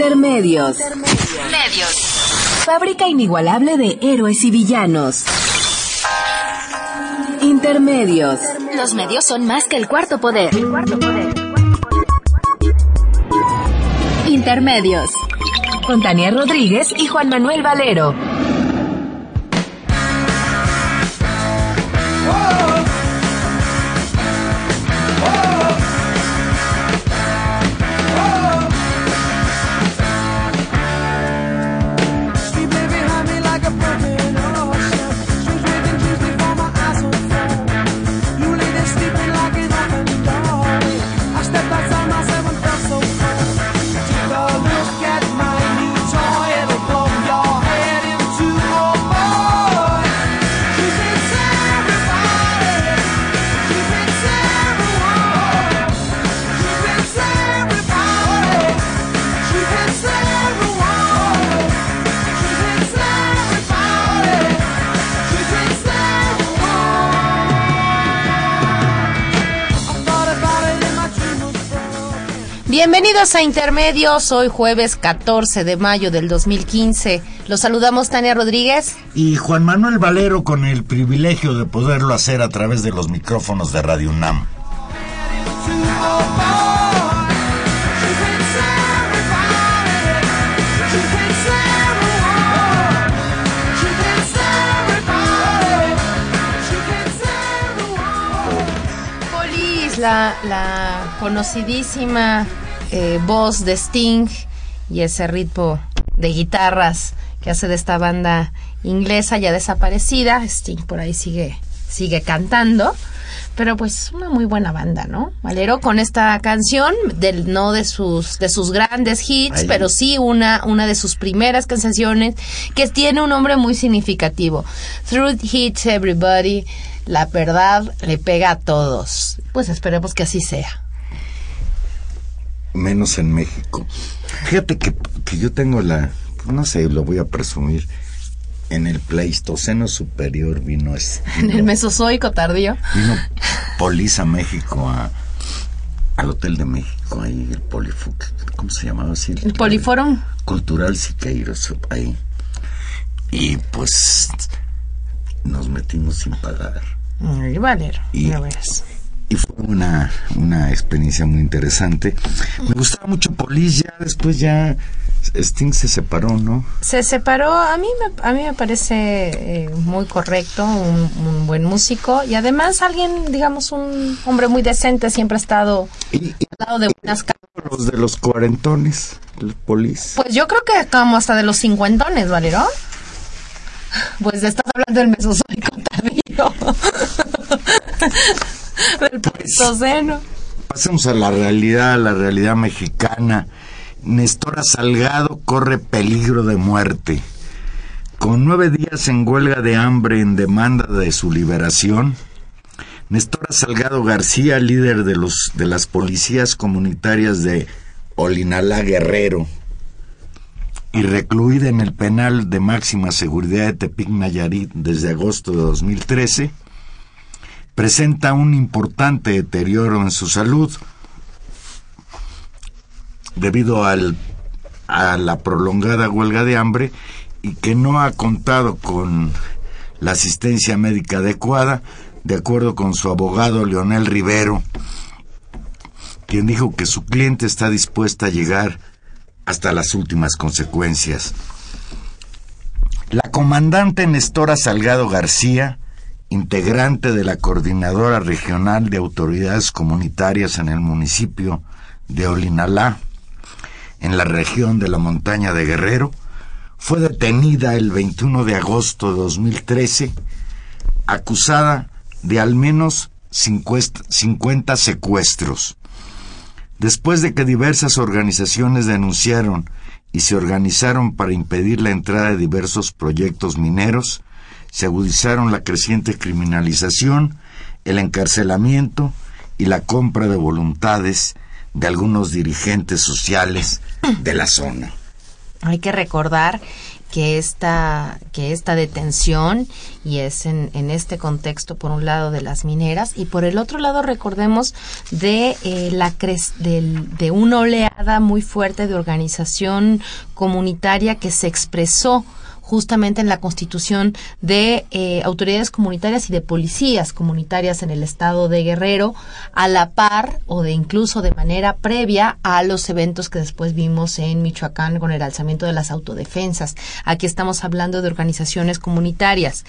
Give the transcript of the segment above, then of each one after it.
Intermedios. Medios. Fábrica inigualable de héroes y villanos. Intermedios. Los medios son más que el cuarto poder. Intermedios. Con Tania Rodríguez y Juan Manuel Valero. Bienvenidos a Intermedios, hoy jueves 14 de mayo del 2015. Los saludamos Tania Rodríguez. Y Juan Manuel Valero con el privilegio de poderlo hacer a través de los micrófonos de Radio UNAM. Polis, la, la conocidísima eh, voz de Sting y ese ritmo de guitarras que hace de esta banda inglesa ya desaparecida. Sting por ahí sigue, sigue cantando. Pero pues una muy buena banda, ¿no? Valero con esta canción, del, no de sus, de sus grandes hits, Ahí. pero sí una, una de sus primeras canciones que tiene un nombre muy significativo. Truth hits everybody. La verdad le pega a todos. Pues esperemos que así sea. Menos en México. Fíjate que, que yo tengo la, no sé, lo voy a presumir. En el Pleistoceno superior vino, es, En el Mesozoico tardío. vino Polis a México, a, al Hotel de México, ahí el Polifu, ¿cómo se llamaba así? El Poliforum. Cultural Siqueiros, ahí. Y pues nos metimos sin pagar. Ay, Valero, Y- ya ves. Y fue una, una experiencia muy interesante. Me gustaba mucho Polis, ya después ya Sting se separó, ¿no? Se separó, a mí me, a mí me parece eh, muy correcto, un, un buen músico y además alguien, digamos, un hombre muy decente, siempre ha estado Y, al lado de buenas causas. los de los cuarentones, el Polis. Pues yo creo que como hasta de los cincuentones, Valero. Pues estás hablando del Mesozoico tardío. Pasemos a la realidad, a la realidad mexicana. Nestora Salgado corre peligro de muerte. Con nueve días en huelga de hambre en demanda de su liberación, Nestora Salgado García, líder de, los, de las policías comunitarias de Olinalá Guerrero y recluida en el penal de máxima seguridad de Tepic Nayarit desde agosto de 2013, presenta un importante deterioro en su salud debido al, a la prolongada huelga de hambre y que no ha contado con la asistencia médica adecuada, de acuerdo con su abogado Leonel Rivero, quien dijo que su cliente está dispuesta a llegar hasta las últimas consecuencias. La comandante Nestora Salgado García, integrante de la Coordinadora Regional de Autoridades Comunitarias en el municipio de Olinalá, en la región de la montaña de Guerrero, fue detenida el 21 de agosto de 2013, acusada de al menos 50 50 secuestros. Después de que diversas organizaciones denunciaron y se organizaron para impedir la entrada de diversos proyectos mineros, se agudizaron la creciente criminalización, el encarcelamiento y la compra de voluntades de algunos dirigentes sociales de la zona. Hay que recordar que esta, que esta detención y es en, en, este contexto por un lado de las mineras y por el otro lado recordemos de eh, la de, de una oleada muy fuerte de organización comunitaria que se expresó justamente en la constitución de eh, autoridades comunitarias y de policías comunitarias en el estado de Guerrero, a la par o de incluso de manera previa a los eventos que después vimos en Michoacán con el alzamiento de las autodefensas. Aquí estamos hablando de organizaciones comunitarias.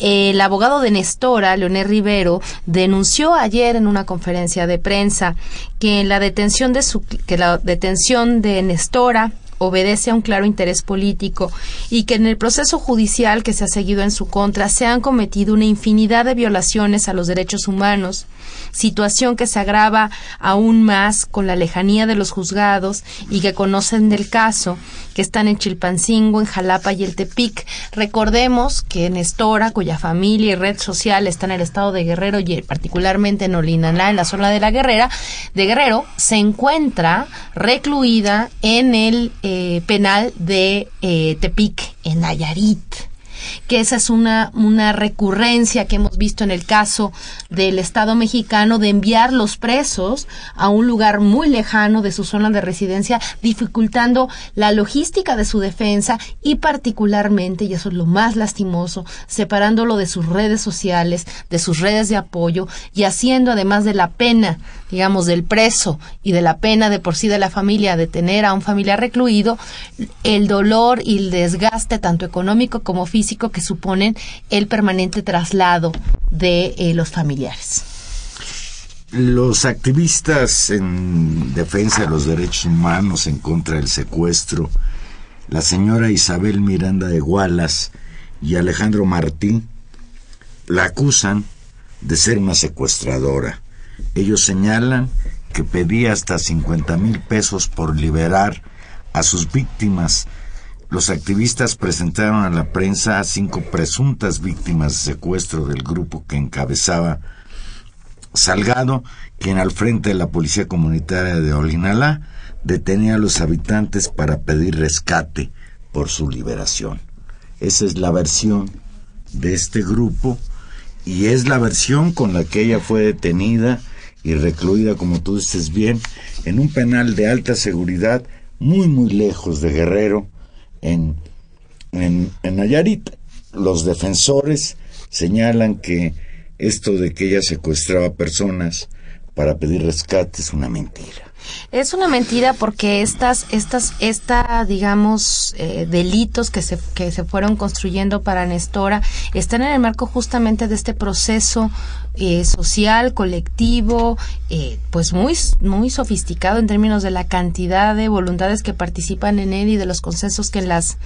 El abogado de Nestora, Leonel Rivero, denunció ayer en una conferencia de prensa que la detención de su, que la detención de Nestora obedece a un claro interés político y que en el proceso judicial que se ha seguido en su contra se han cometido una infinidad de violaciones a los derechos humanos, situación que se agrava aún más con la lejanía de los juzgados y que conocen del caso, que están en Chilpancingo, en Jalapa y el Tepic. Recordemos que Nestora, cuya familia y red social está en el estado de Guerrero y particularmente en Olinalá, en la zona de la Guerrera, de Guerrero, se encuentra recluida en el eh, penal de eh, Tepic, en Nayarit que esa es una, una recurrencia que hemos visto en el caso del Estado mexicano de enviar los presos a un lugar muy lejano de su zona de residencia, dificultando la logística de su defensa y particularmente, y eso es lo más lastimoso, separándolo de sus redes sociales, de sus redes de apoyo y haciendo además de la pena, digamos, del preso y de la pena de por sí de la familia de tener a un familiar recluido, el dolor y el desgaste tanto económico como físico que suponen el permanente traslado de eh, los familiares. Los activistas en defensa de los derechos humanos en contra del secuestro, la señora Isabel Miranda de Gualas y Alejandro Martín, la acusan de ser una secuestradora. Ellos señalan que pedía hasta 50 mil pesos por liberar a sus víctimas los activistas presentaron a la prensa a cinco presuntas víctimas de secuestro del grupo que encabezaba Salgado, quien al frente de la policía comunitaria de Olinalá detenía a los habitantes para pedir rescate por su liberación. Esa es la versión de este grupo y es la versión con la que ella fue detenida y recluida, como tú dices bien, en un penal de alta seguridad muy muy lejos de Guerrero, en, en, Nayarit. Los defensores señalan que esto de que ella secuestraba personas para pedir rescate es una mentira. Es una mentira porque estas, estas, esta, digamos, eh, delitos que se, que se fueron construyendo para Nestora están en el marco justamente de este proceso eh, social, colectivo, eh, pues muy, muy sofisticado en términos de la cantidad de voluntades que participan en él y de los consensos que en las,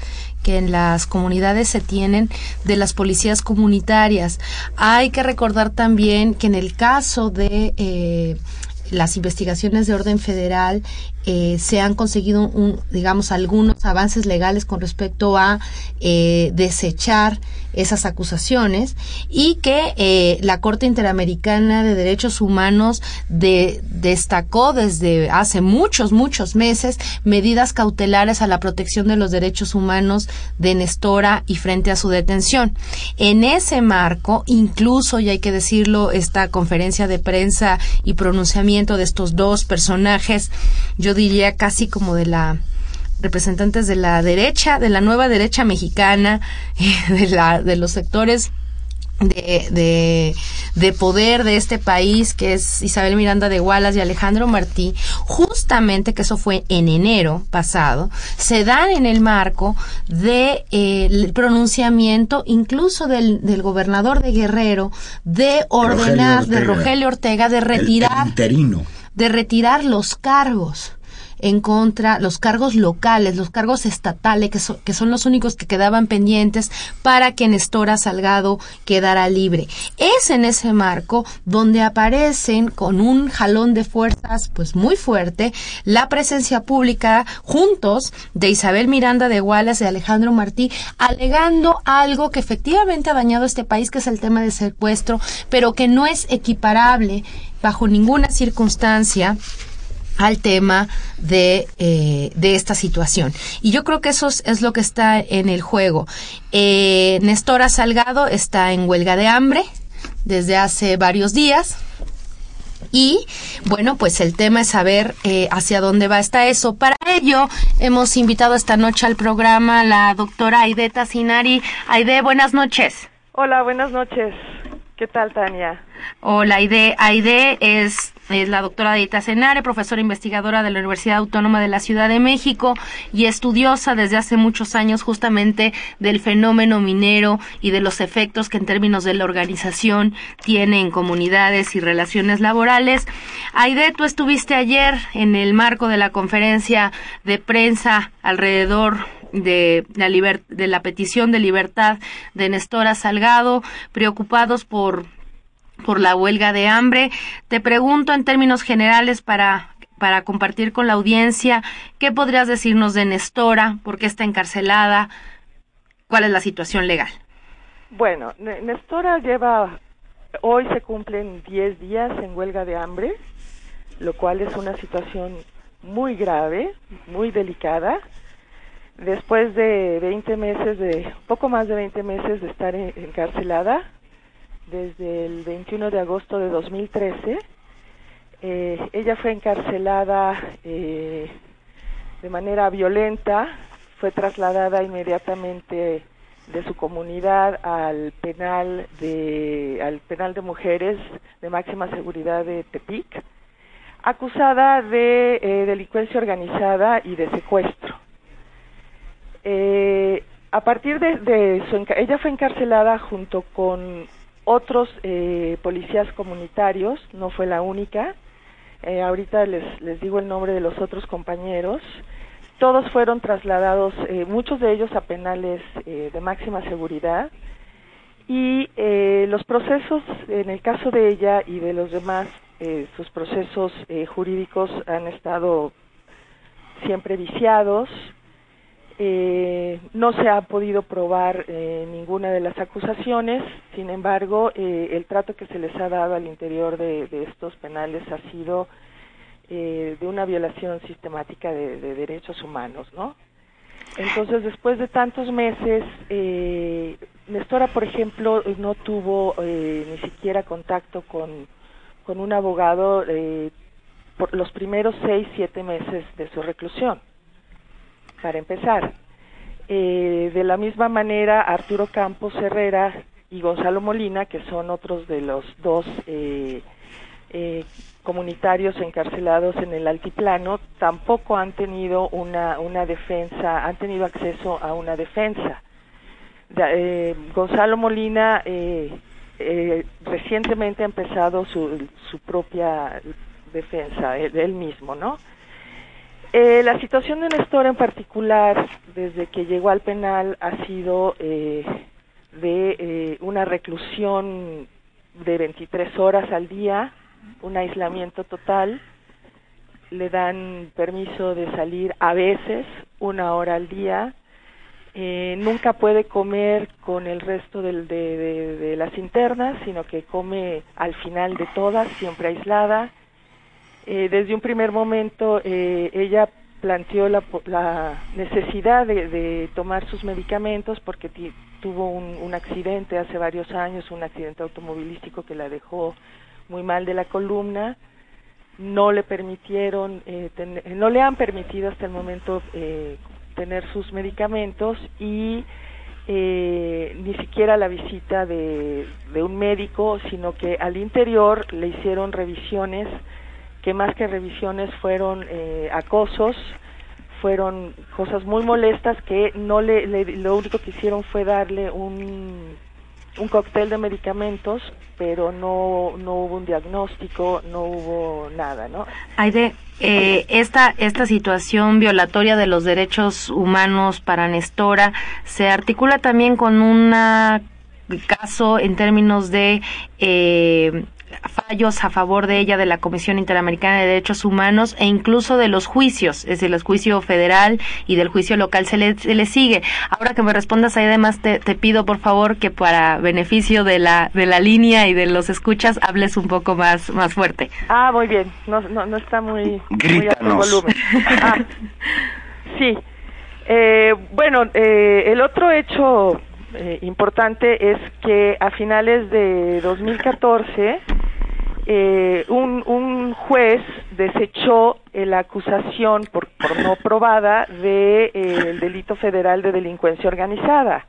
que en las comunidades se tienen de las policías comunitarias. Hay que recordar también que en el caso de eh, las investigaciones de orden federal eh, se han conseguido, un, digamos, algunos avances legales con respecto a eh, desechar esas acusaciones y que eh, la Corte Interamericana de Derechos Humanos de, destacó desde hace muchos, muchos meses medidas cautelares a la protección de los derechos humanos de Nestora y frente a su detención. En ese marco, incluso, y hay que decirlo, esta conferencia de prensa y pronunciamiento de estos dos personajes, yo diría casi como de la representantes de la derecha, de la nueva derecha mexicana, de, la, de los sectores de, de, de, poder de este país, que es Isabel Miranda de Gualas y Alejandro Martí, justamente que eso fue en enero pasado, se dan en el marco del de, pronunciamiento incluso del, del, gobernador de Guerrero de ordenar, de Rogelio Ortega, de retirar, de retirar los cargos en contra los cargos locales, los cargos estatales, que, que son los únicos que quedaban pendientes para que Nestora Salgado quedara libre. Es en ese marco donde aparecen con un jalón de fuerzas pues muy fuerte la presencia pública juntos de Isabel Miranda de Wallace y Alejandro Martí alegando algo que efectivamente ha dañado este país que es el tema de secuestro pero que no es equiparable bajo ninguna circunstancia al tema de, eh, de, esta situación. Y yo creo que eso es, lo que está en el juego. Eh, Nestora Salgado está en huelga de hambre desde hace varios días. Y bueno, pues el tema es saber eh, hacia dónde va está eso. Para ello, hemos invitado esta noche al programa la doctora Aide Tassinari. Aide, buenas noches. Hola, buenas noches. ¿Qué tal, Tania? Hola, Aide. Aide es es la doctora Dita Senare, profesora investigadora de la Universidad Autónoma de la Ciudad de México y estudiosa desde hace muchos años justamente del fenómeno minero y de los efectos que en términos de la organización tiene en comunidades y relaciones laborales. Aide, tú estuviste ayer en el marco de la conferencia de prensa alrededor de la, de la petición de libertad de Nestora Salgado, preocupados por por la huelga de hambre. Te pregunto en términos generales para para compartir con la audiencia, ¿qué podrías decirnos de Nestora? ¿Por qué está encarcelada? ¿Cuál es la situación legal? Bueno, Nestora lleva, hoy se cumplen 10 días en huelga de hambre, lo cual es una situación muy grave, muy delicada. Después de 20 meses, de poco más de 20 meses de estar encarcelada, desde el 21 de agosto de 2013. Eh, ella fue encarcelada eh, de manera violenta, fue trasladada inmediatamente de su comunidad al penal de al penal de mujeres de máxima seguridad de Tepic, acusada de eh, delincuencia organizada y de secuestro. a partir de, de su ella fue encarcelada junto con otros eh, policías comunitarios, no fue la única. Eh, ahorita les, les digo el nombre de los otros compañeros. Todos fueron trasladados, eh, muchos de ellos a penales de máxima seguridad. Y los procesos, en el caso de ella y de los demás, sus procesos jurídicos han estado siempre viciados, eh, no se ha podido probar eh, ninguna de las acusaciones, sin embargo, eh, el trato que se les ha dado al interior de, estos penales ha sido de una violación sistemática de, derechos humanos, ¿no? Entonces, después de tantos meses, Nestora, por ejemplo, no tuvo ni siquiera contacto con, con un abogado por los primeros seis, siete meses de su reclusión para empezar. Eh, de la misma manera, Arturo Campos Herrera y Gonzalo Molina, que son otros de los dos eh, eh, comunitarios encarcelados en el altiplano, tampoco han tenido una, una defensa, han tenido acceso a una defensa. Gonzalo Molina recientemente ha empezado su, su propia defensa, él mismo, ¿no? Eh, la situación de Néstor en particular, desde que llegó al penal, ha sido eh, de eh, una reclusión de 23 horas al día, un aislamiento total. Le dan permiso de salir a veces una hora al día. nunca puede comer con el resto de las internas, sino que come al final de todas, siempre aislada eh, desde un primer momento eh, ella planteó la, necesidad de, tomar sus medicamentos porque tuvo un, accidente hace varios años, un accidente automovilístico que la dejó muy mal de la columna. No le permitieron, eh, no le han permitido hasta el momento tener sus medicamentos y ni siquiera la visita de, un médico, sino que al interior le hicieron revisiones que más que revisiones fueron eh, acosos, fueron cosas muy molestas que no le, lo único que hicieron fue darle un, un cóctel de medicamentos, pero no, no hubo un diagnóstico, no hubo nada, ¿no? Aide, eh, esta, esta situación violatoria de los derechos humanos para Nestora se articula también con un caso en términos de eh, fallos a favor de ella de la Comisión Interamericana de Derechos Humanos e incluso de los juicios, es decir, el juicio federal y del juicio local se le, se le sigue. Ahora que me respondas ahí además te, te pido por favor que para beneficio de la de la línea y de los escuchas hables un poco más más fuerte. Ah, muy bien, no, no, no está muy, muy alto el Grítanos. volumen. Ah, sí, eh, bueno, eh, el otro hecho eh, importante es que a finales de 2014 eh, un, un juez desechó la acusación por, por no probada de eh, el delito federal de delincuencia organizada.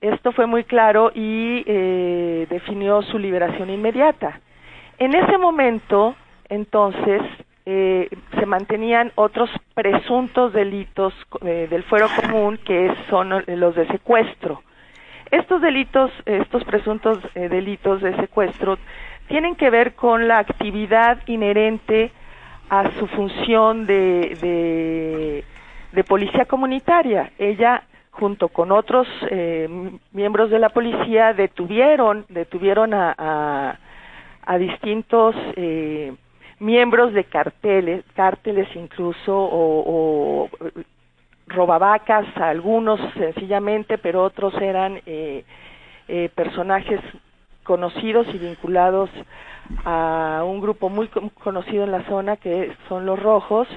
Esto fue muy claro y eh, definió su liberación inmediata. En ese momento, entonces, eh, se mantenían otros presuntos delitos eh, del fuero común que son los de secuestro. Estos delitos, estos presuntos eh, delitos de secuestro tienen que ver con la actividad inherente a su función de, de, policía comunitaria. Ella junto con otros eh, miembros de la policía detuvieron detuvieron a, a, distintos miembros de carteles cárteles incluso o, robavacas algunos sencillamente pero otros eran eh, eh, personajes conocidos y vinculados a un grupo muy con- conocido en la zona que son los rojos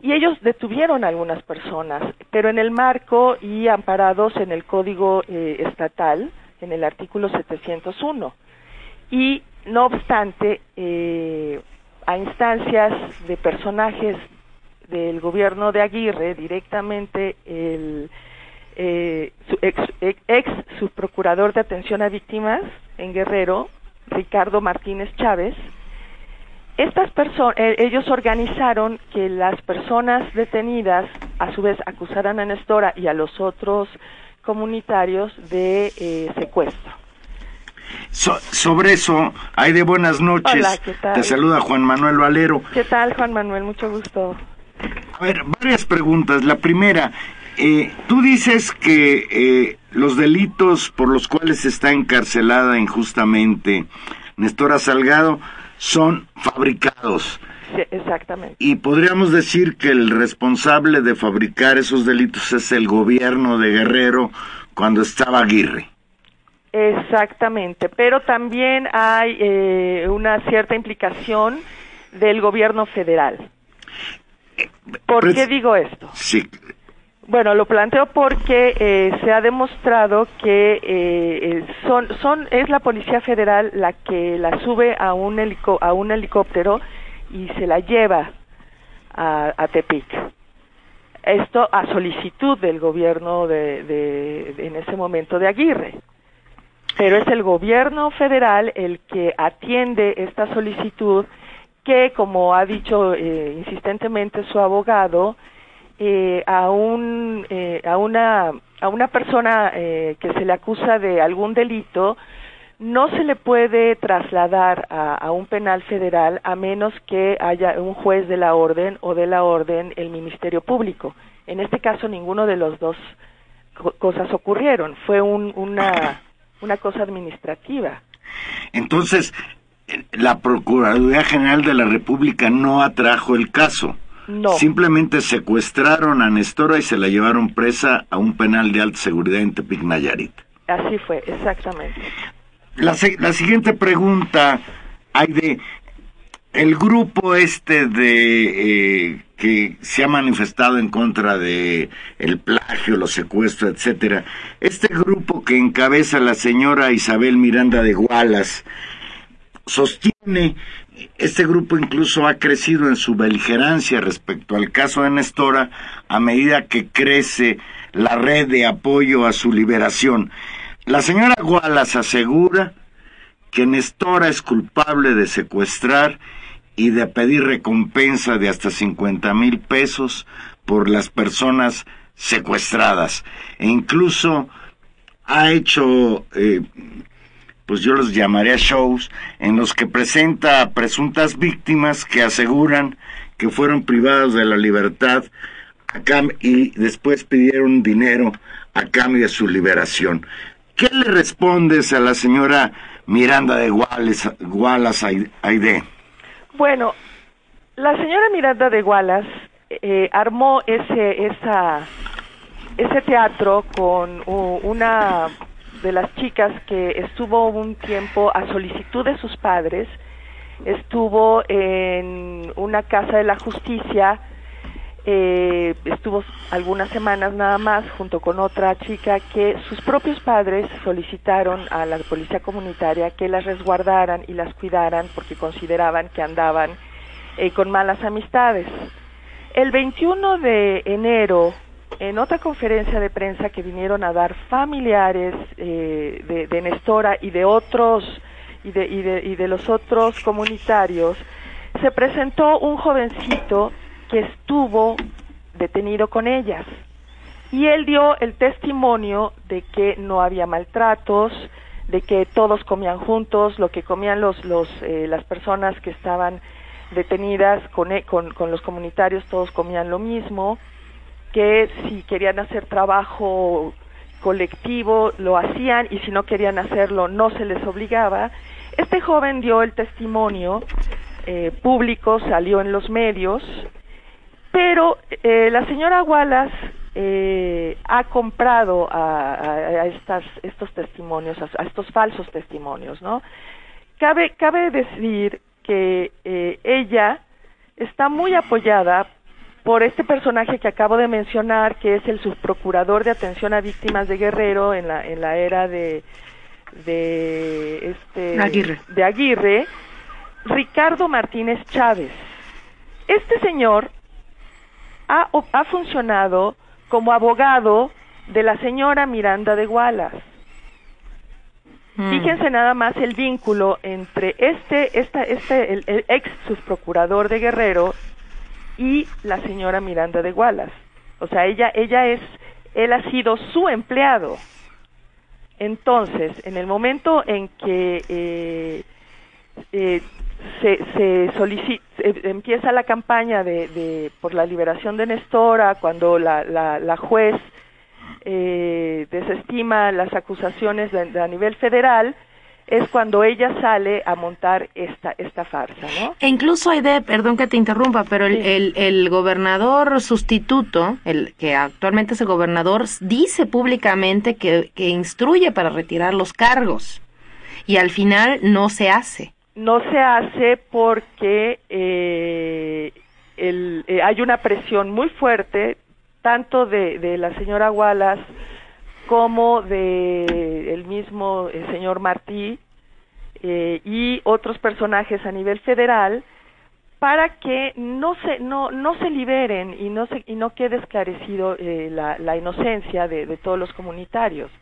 y ellos detuvieron a algunas personas, pero en el marco y amparados en el Código eh, Estatal, en el artículo 701. Y no obstante, eh, a instancias de personajes del gobierno de Aguirre, directamente el eh, ex, subprocurador de atención a víctimas en Guerrero, Ricardo Martínez Chávez, estas personas, ellos organizaron que las personas detenidas a su vez acusaran a Nestora y a los otros comunitarios de eh, secuestro. So- sobre eso, hay de buenas noches. Hola, ¿qué tal? Te saluda Juan Manuel Valero. ¿Qué tal, Juan Manuel? Mucho gusto. A ver, varias preguntas. La primera, eh, tú dices que eh, los delitos por los cuales está encarcelada injustamente Nestora Salgado son fabricados. Sí, exactamente. Y podríamos decir que el responsable de fabricar esos delitos es el gobierno de Guerrero cuando estaba Aguirre. Exactamente, pero también hay eh, una cierta implicación del gobierno federal. ¿Por Pues- qué digo esto? Sí, Bueno, lo planteo porque eh, se ha demostrado que eh, son, son, es la Policía Federal la que la sube a un, helico- a un helicóptero y se la lleva a, a Tepic. Esto a solicitud del gobierno de, de- de- en ese momento de Aguirre. Pero es el gobierno federal el que atiende esta solicitud que, como ha dicho eh, insistentemente su abogado, eh, a un eh, a una a una persona eh, que se le acusa de algún delito no se le puede trasladar a, a un penal federal a menos que haya un juez de la orden o de la orden el Ministerio Público. En este caso ninguno de los dos co- cosas ocurrieron. Fue un, una una cosa administrativa. entonces eh, la Procuraduría General de la República no atrajo el caso. No. Simplemente secuestraron a Nestora y se la llevaron presa a un penal de alta seguridad en Tepic Nayarit. Así fue, exactamente. La, la siguiente pregunta, hay de el grupo este de eh, que se ha manifestado en contra de el plagio, los secuestros, etcétera. Este grupo que encabeza la señora Isabel Miranda de Gualas sostiene este grupo incluso ha crecido en su beligerancia respecto al caso de Nestora a medida que crece la red de apoyo a su liberación. La señora Gualas asegura que Nestora es culpable de secuestrar y de pedir recompensa de hasta 50 mil pesos por las personas secuestradas. E incluso ha hecho, eh, pues yo los llamaría shows, en los que presenta a presuntas víctimas que aseguran que fueron privados de la libertad y después pidieron dinero a cambio de su liberación. ¿Qué le respondes a la señora Miranda de Wallace, Wallace Aide? Bueno, la señora Miranda de Wallace eh, armó ese, esa, ese teatro con una de las chicas que estuvo un tiempo a solicitud de sus padres, estuvo en una casa de la justicia, eh, estuvo algunas semanas nada más junto con otra chica que sus propios padres solicitaron a la policía comunitaria que las resguardaran y las cuidaran porque consideraban que andaban eh, con malas amistades. El 21 de enero, en otra conferencia de prensa que vinieron a dar familiares eh, de, de, Nestora y de otros y de, y, de, y de los otros comunitarios, se presentó un jovencito que estuvo detenido con ellas y él dio el testimonio de que no había maltratos, de que todos comían juntos, lo que comían los, los eh, las personas que estaban detenidas con, e, con, con los comunitarios todos comían lo mismo, que si querían hacer trabajo colectivo lo hacían y si no querían hacerlo no se les obligaba. Este joven dio el testimonio eh, público, salió en los medios, pero eh, la señora Wallace eh, ha comprado a, a, estas, estos testimonios, a, a, estos falsos testimonios, ¿no? Cabe, cabe decir que eh, ella está muy apoyada por este personaje que acabo de mencionar, que es el subprocurador de atención a víctimas de Guerrero en la, en la era de, de, este, Aguirre. de Aguirre, Ricardo Martínez Chávez. Este señor ha, ha funcionado como abogado de la señora Miranda de Wallace. Mm. Fíjense nada más el vínculo entre este, esta, este, el, el ex subprocurador de Guerrero y la señora Miranda de Wallace. O sea, ella, ella es, él ha sido su empleado. Entonces, en el momento en que eh, eh, se, se solicita, empieza la campaña de, de, por la liberación de Nestora, cuando la, la, la juez eh, desestima las acusaciones de, de, a nivel federal, es cuando ella sale a montar esta, esta farsa, ¿no? E incluso hay de, perdón que te interrumpa, pero el, sí. el, el, gobernador sustituto, el que actualmente es el gobernador, dice públicamente que, que instruye para retirar los cargos y al final no se hace. No se hace porque eh, el, eh, hay una presión muy fuerte tanto de, de la señora Wallace como de el mismo el señor Martí eh, y otros personajes a nivel federal para que no se no no se liberen y no se y no quede esclarecido eh, la, la, inocencia de, todos los comunitarios.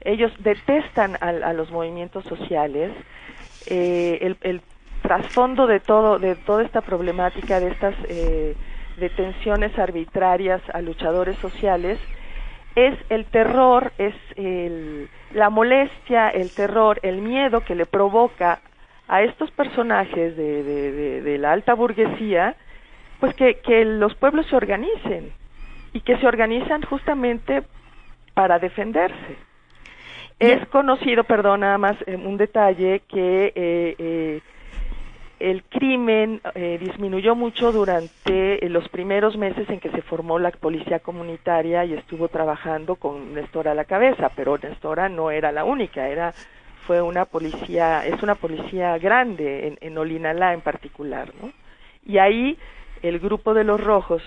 Ellos detestan a los movimientos sociales eh, el, trasfondo de todo de toda esta problemática de estas eh, detenciones arbitrarias a luchadores sociales es el terror, es el, la molestia, el terror, el miedo que le provoca a estos personajes de, de la alta burguesía, pues que, que, los pueblos se organicen y que se organizan justamente para defenderse. Es conocido, perdón, nada más eh, un detalle, que eh, eh, el crimen eh, disminuyó mucho durante los primeros meses en que se formó la policía comunitaria y estuvo trabajando con Nestora a la cabeza, pero Nestora no era la única, era fue una policía, es una policía grande en, en Olinalá en particular, ¿no? Y ahí el grupo de los rojos,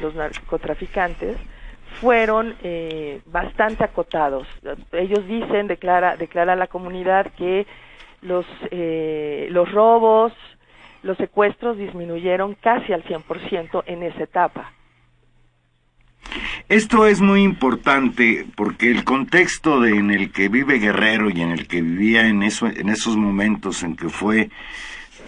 los narcotraficantes, fueron eh, bastante acotados. Ellos dicen, declara, declara la comunidad que los, eh, los robos, los secuestros disminuyeron casi al 100% en esa etapa. Esto es muy importante porque el contexto de, en el que vive Guerrero y en el que vivía en, eso, en esos momentos en que fue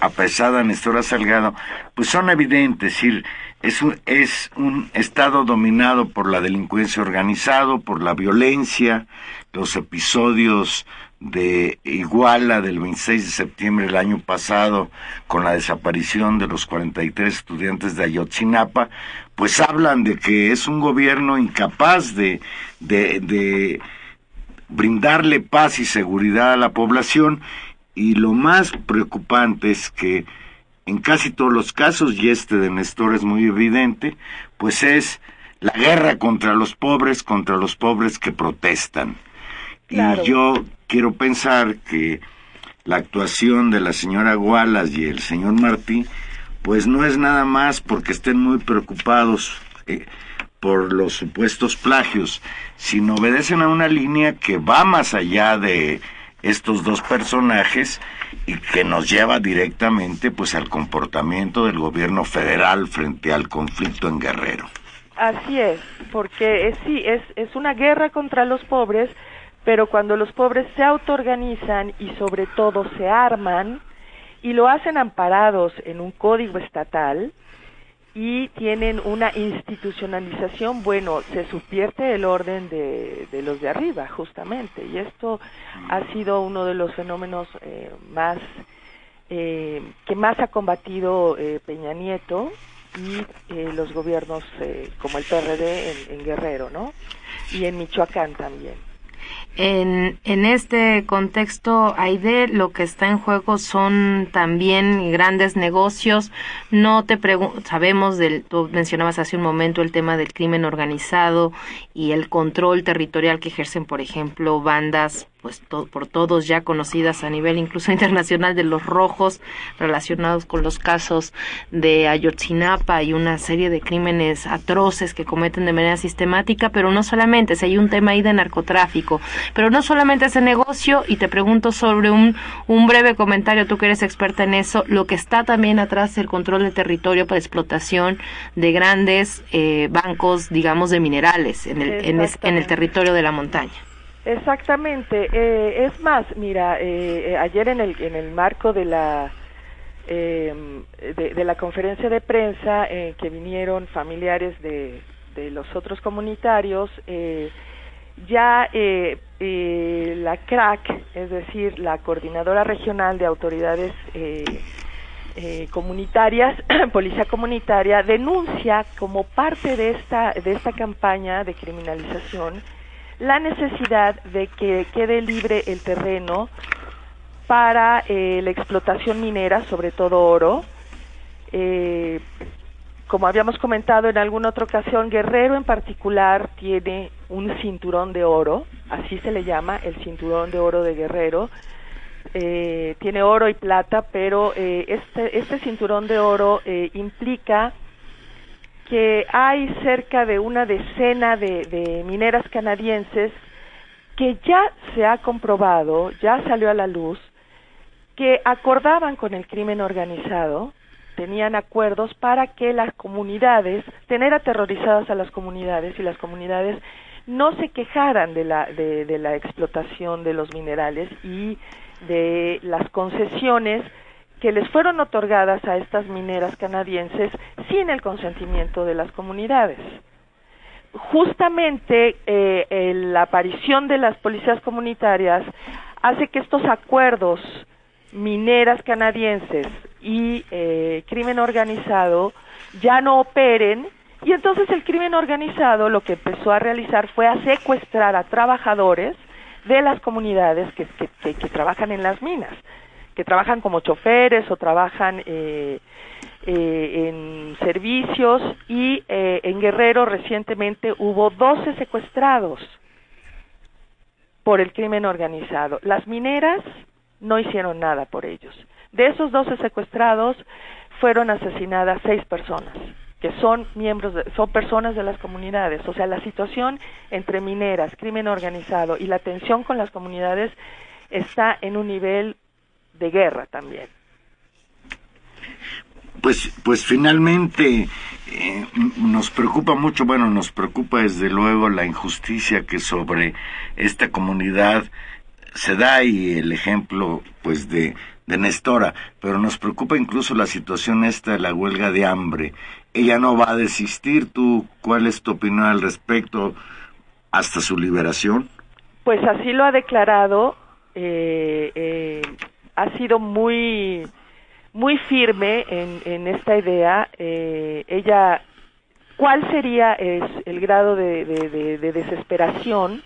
apresada Nestora Salgado, pues son evidentes, es es un, es un estado dominado por la delincuencia organizada, por la violencia, los episodios de Iguala del 26 de septiembre del año pasado con la desaparición de los 43 estudiantes de Ayotzinapa, pues hablan de que es un gobierno incapaz de, de, de brindarle paz y seguridad a la población y lo más preocupante es que en casi todos los casos, y este de Néstor es muy evidente, pues es la guerra contra los pobres, contra los pobres que protestan. Y yo quiero pensar que la actuación de la señora Wallace y el señor Martí, pues no es nada más porque estén muy preocupados eh, por los supuestos plagios, sino obedecen a una línea que va más allá de estos dos personajes y que nos lleva directamente pues al comportamiento del gobierno federal frente al conflicto en Guerrero. Así es, porque es, sí, es, es una guerra contra los pobres, pero cuando los pobres se autoorganizan y sobre todo se arman y lo hacen amparados en un código estatal, y tienen una institucionalización, bueno, se subvierte el orden de, de, los de arriba, justamente, y esto ha sido uno de los fenómenos eh, más eh, que más ha combatido eh, Peña Nieto y eh, los gobiernos eh, como el PRD en, en Guerrero, ¿no? Y en Michoacán también. En, en este contexto, Aide, lo que está en juego son también grandes negocios. No te sabemos del, tú mencionabas hace un momento el tema del crimen organizado y el control territorial que ejercen, por ejemplo, bandas pues por todos ya conocidas a nivel incluso internacional de los rojos relacionados con los casos de Ayotzinapa y una serie de crímenes atroces que cometen de manera sistemática, pero no solamente, si hay un tema ahí de narcotráfico, pero no solamente ese negocio, y te pregunto sobre un, un breve comentario, tú que eres experta en eso, lo que está también atrás del control del territorio para explotación de grandes eh, bancos, digamos, de minerales en el, en el territorio de la montaña. Exactamente. Eh, es más, mira, eh, eh, ayer en el, en el marco de la em, de, la conferencia de prensa en que vinieron familiares de, de los otros comunitarios, ya la CRAC, es decir, la Coordinadora Regional de Autoridades comunitarias, policía comunitaria, denuncia como parte de esta de esta campaña de criminalización la necesidad de que quede libre el terreno para eh, la explotación minera, sobre todo oro. Eh, como habíamos comentado en alguna otra ocasión, Guerrero en particular tiene un cinturón de oro, así se le llama, el cinturón de oro de Guerrero. Eh, tiene oro y plata, pero este, este cinturón de oro implica que hay cerca de una decena de, mineras canadienses que ya se ha comprobado, ya salió a la luz, que acordaban con el crimen organizado, tenían acuerdos para que las comunidades, tener aterrorizadas a las comunidades y las comunidades no se quejaran de la, de la explotación de los minerales y de las concesiones que les fueron otorgadas a estas mineras canadienses sin el consentimiento de las comunidades. Justamente eh, la aparición de las policías comunitarias hace que estos acuerdos mineras canadienses y eh, crimen organizado ya no operen y entonces el crimen organizado lo que empezó a realizar fue a secuestrar a trabajadores de las comunidades que, que trabajan en las minas que trabajan como choferes o trabajan eh, eh, en servicios y eh, en Guerrero recientemente hubo 12 secuestrados por el crimen organizado. Las mineras no hicieron nada por ellos. De esos 12 secuestrados fueron asesinadas seis personas que son miembros, son personas de las comunidades. O sea, la situación entre mineras, crimen organizado y la tensión con las comunidades está en un nivel de guerra también. Pues, pues finalmente eh, nos preocupa mucho, bueno, nos preocupa desde luego la injusticia que sobre esta comunidad se da y el ejemplo pues de, de Nestora, pero nos preocupa incluso la situación esta de la huelga de hambre. Ella no va a desistir, ¿tú cuál es tu opinión al respecto hasta su liberación? Pues así lo ha declarado eh, eh, ha sido muy muy firme en, en esta idea. Eh, ella, ¿cuál sería es, el grado de, de, de, desesperación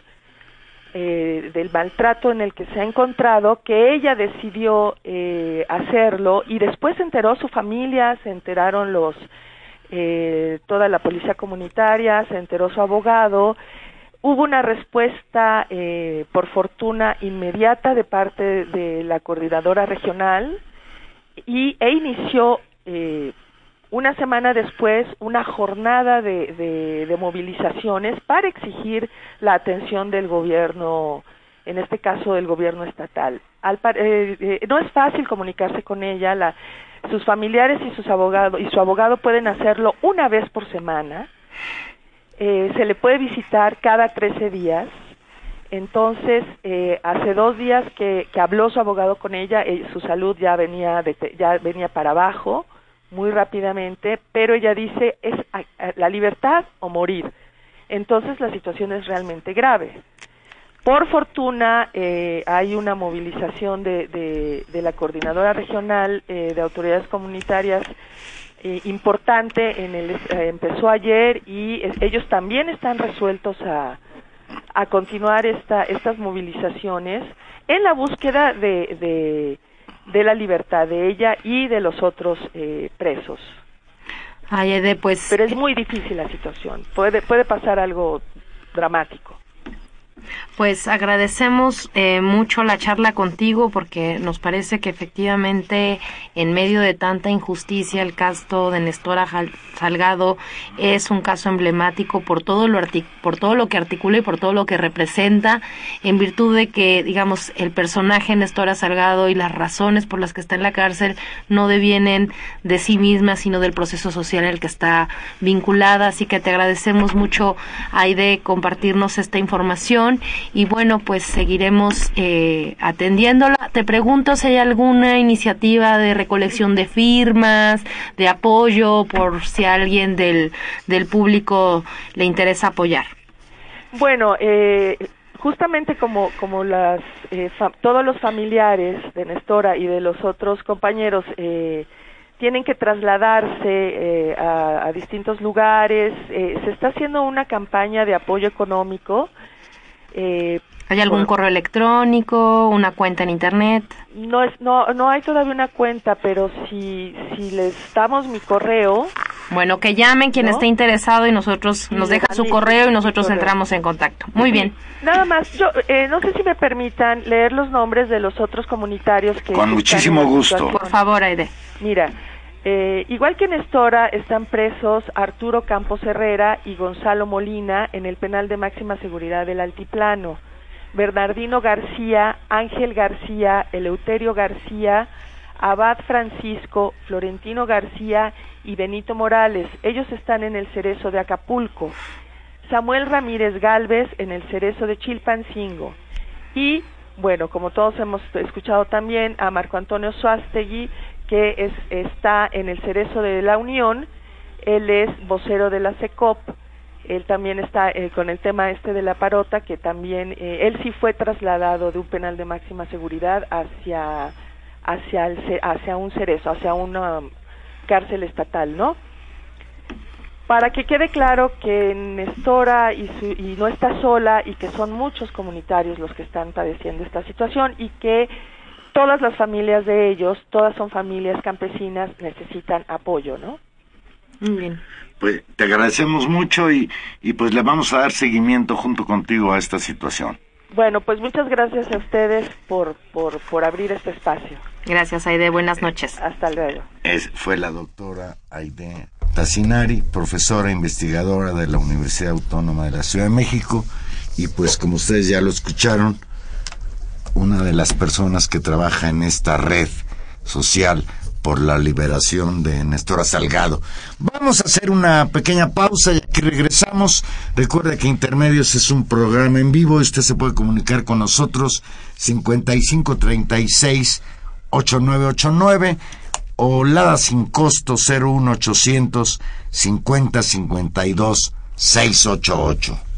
eh, del maltrato en el que se ha encontrado, que ella decidió eh, hacerlo y después se enteró su familia, se enteraron los eh, toda la policía comunitaria, se enteró su abogado, hubo una respuesta eh, por fortuna inmediata de parte de la coordinadora regional y e inició eh, una semana después una jornada de, de, movilizaciones para exigir la atención del gobierno, en este caso del gobierno estatal. Al, eh, eh, no es fácil comunicarse con ella, la, sus familiares y sus abogados y su abogado pueden hacerlo una vez por semana. Eh, se le puede visitar cada 13 días. Entonces, eh, hace dos días que, que, habló su abogado con ella, eh, su salud ya venía, de, ya venía para abajo muy rápidamente, pero ella dice es la libertad o morir. Entonces la situación es realmente grave. Por fortuna eh, hay una movilización de, de, de la coordinadora regional eh, de autoridades comunitarias eh, importante. En el, empezó ayer y es, ellos también están resueltos a, a continuar esta, estas movilizaciones en la búsqueda de, de de la libertad de ella y de los otros eh, presos. Ay, Ede, pues... Pero es muy difícil la situación, puede, puede pasar algo dramático. Pues agradecemos eh, mucho la charla contigo porque nos parece que efectivamente en medio de tanta injusticia el caso de Nestora Salgado es un caso emblemático por todo lo por todo lo que articula y por todo lo que representa en virtud de que digamos el personaje Nestora Salgado y las razones por las que está en la cárcel no devienen de sí misma sino del proceso social en el que está vinculada. Así que te agradecemos mucho Aide compartirnos esta información y bueno, pues seguiremos eh, atendiéndola. Te pregunto si hay alguna iniciativa de recolección de firmas, de apoyo, por si a alguien del, del público le interesa apoyar. Bueno, eh, justamente como, como las, eh, todos los familiares de Nestora y de los otros compañeros eh, tienen que trasladarse eh, a, a, distintos lugares, eh, se está haciendo una campaña de apoyo económico eh, ¿Hay algún correo electrónico, una cuenta en internet? No es, no, no hay todavía una cuenta, pero si, si les damos mi correo. Bueno, que llamen quien esté interesado y nosotros nos deja su correo y nosotros entramos en contacto. Muy bien. Nada más, yo eh, no sé si me permitan leer los nombres de los otros comunitarios que. Con muchísimo gusto. Por favor, Aide. Mira, eh, igual que en Estora, están presos Arturo Campos Herrera y Gonzalo Molina en el penal de máxima seguridad del Altiplano. Bernardino García, Ángel García, Eleuterio García, Abad Francisco, Florentino García y Benito Morales. Ellos están en el Cerezo de Acapulco. Samuel Ramírez Galvez en el Cerezo de Chilpancingo. Y, bueno, como todos hemos escuchado también, a Marco Antonio Suástegui que es, está en el Cerezo de la Unión, él es vocero de la CECOP, él también está eh, con el tema este de la parota, que también, eh, él sí fue trasladado de un penal de máxima seguridad hacia, hacia, el, hacia un cerezo, hacia una cárcel estatal, ¿no? Para que quede claro que Nestora y, su, y no está sola y que son muchos comunitarios los que están padeciendo esta situación y que todas las familias de ellos, todas son familias campesinas, necesitan apoyo, ¿no? Muy bien. Pues te agradecemos mucho y, y pues le vamos a dar seguimiento junto contigo a esta situación. Bueno, pues muchas gracias a ustedes por, por, por abrir este espacio. Gracias, Aide. Buenas noches. Hasta luego. Es, fue la doctora Aide Tassinari, profesora investigadora de la Universidad Autónoma de la Ciudad de México. Y pues como ustedes ya lo escucharon, una de las personas que trabaja en esta red social por la liberación de Néstor Salgado. Vamos a hacer una pequeña pausa y aquí regresamos. Recuerde que Intermedios es un programa en vivo usted se puede comunicar con nosotros 5536 8989 o Lada sin costo 01800 5052 688.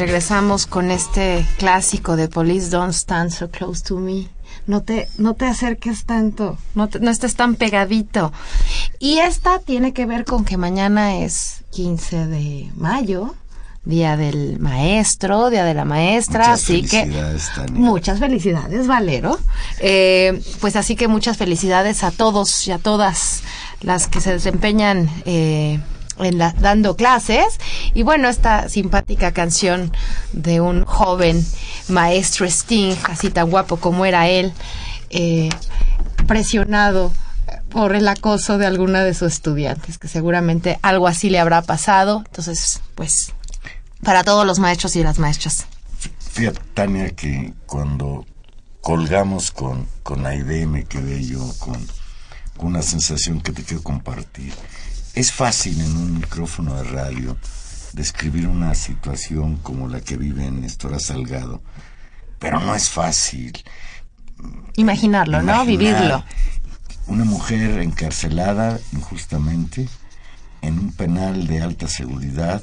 Regresamos con este clásico de Police Don't Stand So Close to Me. No te, no te acerques tanto, no, te- no estés tan pegadito. Y esta tiene que ver con que mañana es 15 de mayo, Día del Maestro, Día de la Maestra, Muchas así que Tania. muchas felicidades, Valero. Eh, pues así que muchas felicidades a todos y a todas las que se desempeñan eh, en la- dando clases. Y bueno, esta simpática canción de un joven maestro Sting, así tan guapo como era él, eh, presionado por el acoso de alguna de sus estudiantes, que seguramente algo así le habrá pasado. Entonces, pues, para todos los maestros y las maestras. Fíjate, Tania, que cuando colgamos con, con Aide me quedé yo con una sensación que te quiero compartir. Es fácil en un micrófono de radio describir una situación como la que vive Néstor Salgado, pero no es fácil. Imaginarlo, ¿no? Vivirlo. Una mujer encarcelada injustamente en un penal de alta seguridad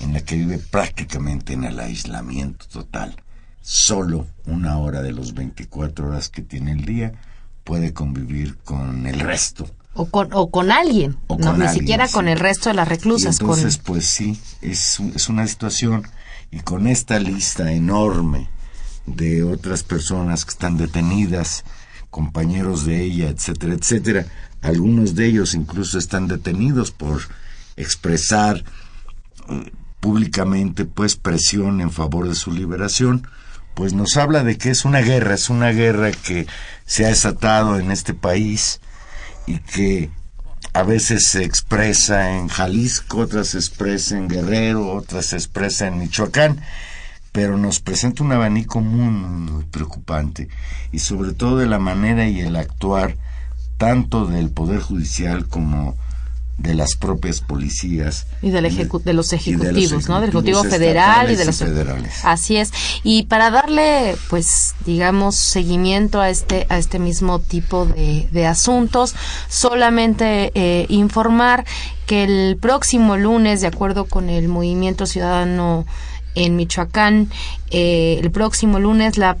en la que vive prácticamente en el aislamiento total. Solo una hora de los 24 horas que tiene el día puede convivir con el resto. O con, o con alguien, O no, con ni alguien, siquiera sí. con el resto de las Y reclusas. entonces, con, pues sí, es, es una situación y con esta lista enorme de otras personas que están detenidas, compañeros de ella, etcétera, etcétera, algunos de ellos incluso están detenidos por expresar eh, públicamente pues presión en favor de su liberación, pues nos habla de que es una guerra, es una guerra que se ha desatado en este país y que a veces se expresa en Jalisco, otras se expresa en Guerrero, otras se expresa en Michoacán, pero nos presenta un abanico muy, muy, preocupante. Y sobre todo de la manera y el actuar tanto del Poder Judicial como de las propias policías y del ejecu- de los y de los ejecutivos, ¿no? Del Ejecutivo Federal y de los federales. Así es. Y para darle, pues, digamos, seguimiento a este, a este mismo tipo de, de asuntos, solamente eh, informar que el próximo lunes, de acuerdo con el Movimiento Ciudadano en Michoacán, eh, el próximo lunes la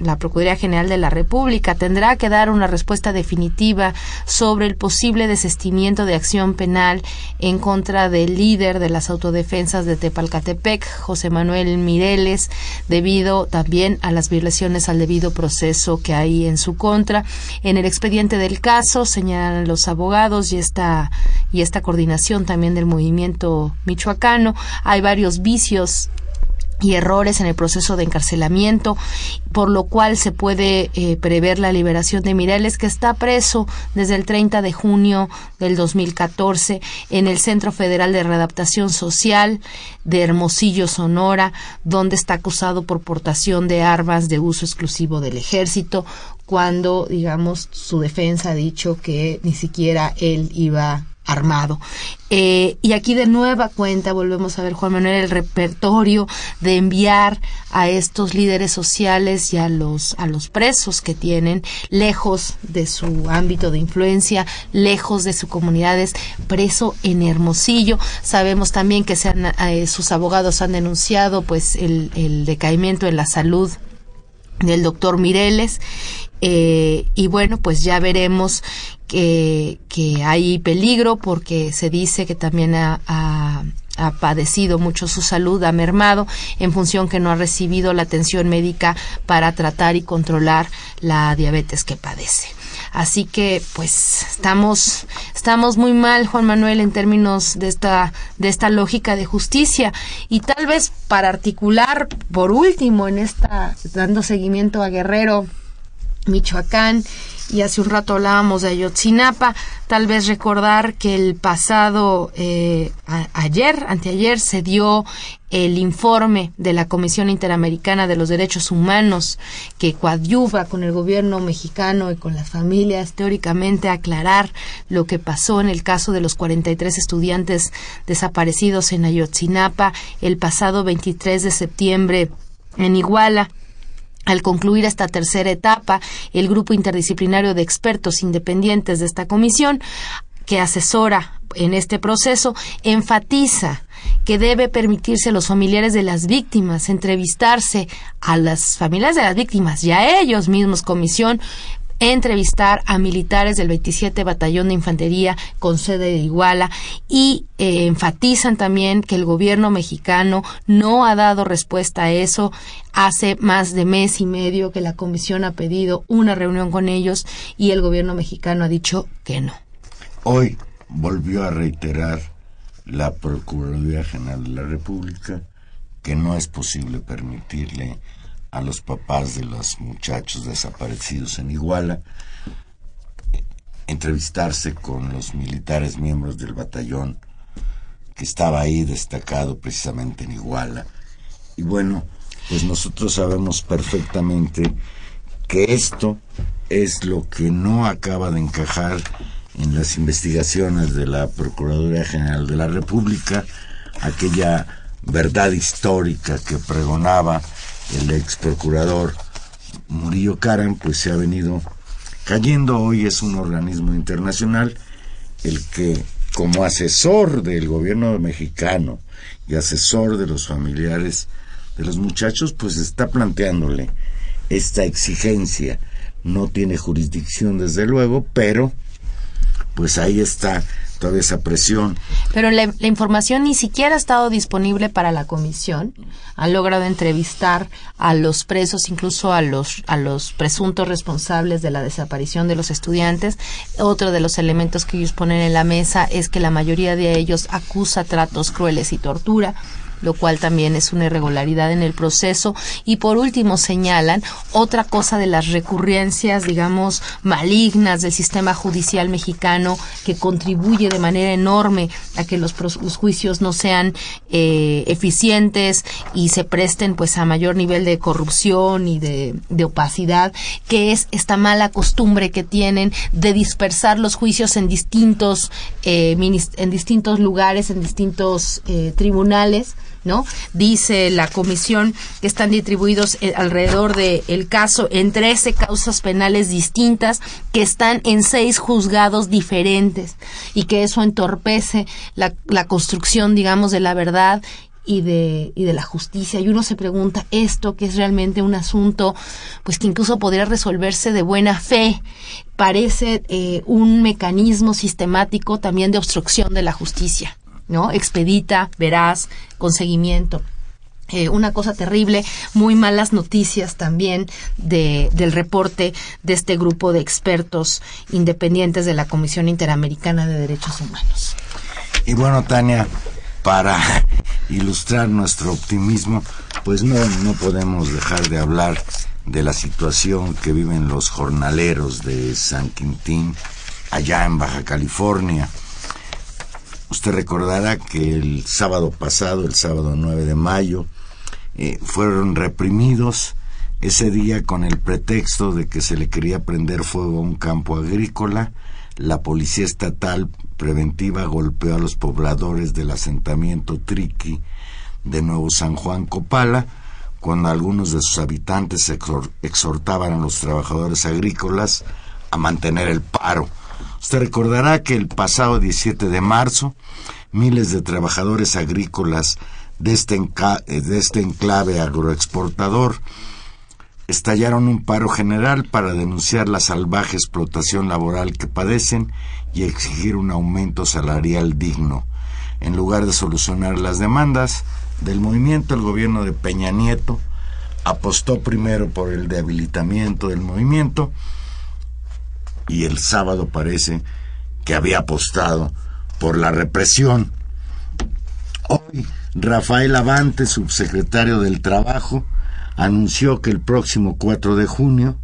la Procuraduría General de la República tendrá que dar una respuesta definitiva sobre el posible desestimiento de acción penal en contra del líder de las autodefensas de Tepalcatepec, José Manuel Mireles, debido también a las violaciones al debido proceso que hay en su contra. En el expediente del caso señalan los abogados y esta y esta coordinación también del movimiento michoacano, hay varios vicios y errores en el proceso de encarcelamiento, por lo cual se puede eh, prever la liberación de Mireles, que está preso desde el 30 de junio del 2014 en el Centro Federal de Readaptación Social de Hermosillo, Sonora, donde está acusado por portación de armas de uso exclusivo del ejército, cuando, digamos, su defensa ha dicho que ni siquiera él iba armado. Eh, y aquí de nueva cuenta volvemos a ver, Juan Manuel, el repertorio de enviar a estos líderes sociales y a los, a los presos que tienen lejos de su ámbito de influencia, lejos de sus comunidades, preso en Hermosillo. Sabemos también que se han, eh, sus abogados han denunciado pues el, el decaimiento en la salud del doctor Mireles. Eh, y bueno, pues ya veremos que, hay peligro porque se dice que también ha, ha- ha padecido mucho su salud, ha mermado en función que no ha recibido la atención médica para tratar y controlar la diabetes que padece. Así que pues estamos estamos muy mal Juan Manuel en términos de esta de esta lógica de justicia y tal vez para articular por último en esta dando seguimiento a Guerrero Michoacán y hace un rato hablábamos de Ayotzinapa, tal vez recordar que el pasado eh, ayer, anteayer, se dio el informe de la Comisión Interamericana de los Derechos Humanos que coadyuva con el gobierno mexicano y con las familias teóricamente aclarar lo que pasó en el caso de los 43 estudiantes desaparecidos en Ayotzinapa el pasado 23 de septiembre en Iguala. Al concluir esta tercera etapa, el grupo interdisciplinario de expertos independientes de esta comisión, que asesora en este proceso, enfatiza que debe permitirse a los familiares de las víctimas entrevistarse a las familias de las víctimas y a ellos mismos, comisión, entrevistar a militares del 27 Batallón de Infantería con sede de Iguala y eh, enfatizan también que el gobierno mexicano no ha dado respuesta a eso. Hace más de mes y medio que la comisión ha pedido una reunión con ellos y el gobierno mexicano ha dicho que no. Hoy volvió a reiterar la Procuraduría General de la República que no es posible permitirle a los papás de los muchachos desaparecidos en Iguala entrevistarse con los militares miembros del batallón que estaba ahí destacado precisamente en Iguala. Y bueno, pues nosotros sabemos perfectamente que esto es lo que no acaba de encajar en las investigaciones de la Procuraduría General de la República, aquella verdad histórica que pregonaba el ex procurador Murillo Karam, pues se ha venido cayendo. Hoy es un organismo internacional el que como asesor del gobierno mexicano y asesor de los familiares de los muchachos, pues está planteándole esta exigencia. No tiene jurisdicción desde luego, pero pues ahí está toda esa presión. Pero la, la información ni siquiera ha estado disponible para la comisión. Han logrado entrevistar a los presos, incluso a los, a los presuntos responsables de la desaparición de los estudiantes. Otro de los elementos que ellos ponen en la mesa es que la mayoría de ellos acusa tratos crueles y tortura lo cual también es una irregularidad en el proceso. Y por último señalan otra cosa de las recurrencias, digamos, malignas del sistema judicial mexicano que contribuye de manera enorme a que los, los juicios no sean eh, eficientes y se presten pues a mayor nivel de corrupción y de, de opacidad, que es esta mala costumbre que tienen de dispersar los juicios en distintos, eh, en distintos lugares, en distintos eh, tribunales. ¿No? Dice la comisión que están distribuidos eh, alrededor del el caso en 13 causas penales distintas que están en seis juzgados diferentes y que eso entorpece la, la construcción, digamos, de la verdad y de, y de la justicia. Y uno se pregunta esto, que es realmente un asunto, pues que incluso podría resolverse de buena fe, parece eh, un mecanismo sistemático también de obstrucción de la justicia, ¿no? Expedita, veraz, con seguimiento. Eh, una cosa terrible, muy malas noticias también de, del reporte de este grupo de expertos independientes de la Comisión Interamericana de Derechos Humanos. Y bueno, Tania, para ilustrar nuestro optimismo, pues no, no podemos dejar de hablar de la situación que viven los jornaleros de San Quintín, allá en Baja California. Usted recordará que el sábado pasado, el sábado 9 de mayo, eh, fueron reprimidos ese día con el pretexto de que se le quería prender fuego a un campo agrícola. La policía estatal preventiva golpeó a los pobladores del asentamiento Triqui de Nuevo San Juan Copala, cuando algunos de sus habitantes exhor- exhortaban a los trabajadores agrícolas a mantener el paro. Usted recordará que el pasado 17 de marzo, miles de trabajadores agrícolas de este, eh, de este enclave agroexportador estallaron un paro general para denunciar la salvaje explotación laboral que padecen y exigir un aumento salarial digno. En lugar de solucionar las demandas del movimiento, el gobierno de Peña Nieto apostó primero por el debilitamiento del movimiento y el sábado parece que había apostado por la represión. Hoy, Rafael Avante, subsecretario del Trabajo, anunció que el próximo 4 de junio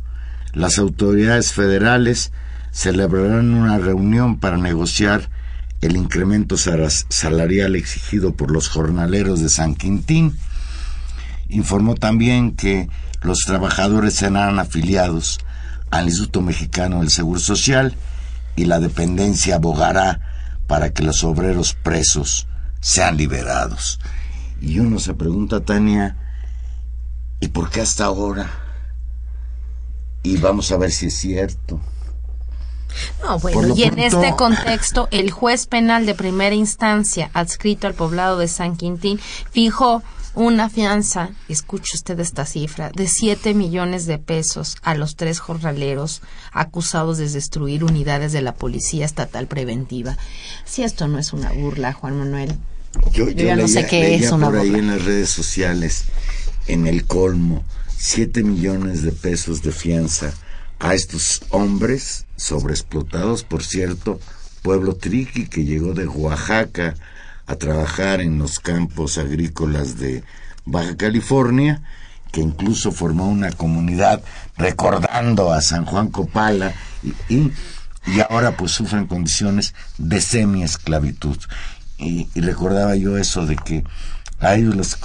las autoridades federales celebrarán una reunión para negociar el incremento salarial exigido por los jornaleros de San Quintín. Informó también que los trabajadores serán afiliados al Instituto Mexicano del Seguro Social y la dependencia abogará para que los obreros presos sean liberados. Y uno se pregunta, Tania, ¿y por qué hasta ahora? Y vamos a ver si es cierto. No, bueno, y en pronto- este contexto, el juez penal de primera instancia adscrito al poblado de San Quintín fijó una fianza, escuche usted esta cifra, de 7 millones de pesos a los tres jornaleros acusados de destruir unidades de la Policía Estatal Preventiva. Si esto no es una burla, Juan Manuel. Yo, Yo ya no sé qué es una por ahí burla. en las redes sociales, en el colmo, 7 millones de pesos de fianza a estos hombres sobreexplotados, por cierto, pueblo triqui que llegó de Oaxaca a trabajar en los campos agrícolas de Baja California, que incluso formó una comunidad recordando a San Juan Copala y, y, ahora pues sufren condiciones de semi-esclavitud. Y, y recordaba yo eso de que a ellos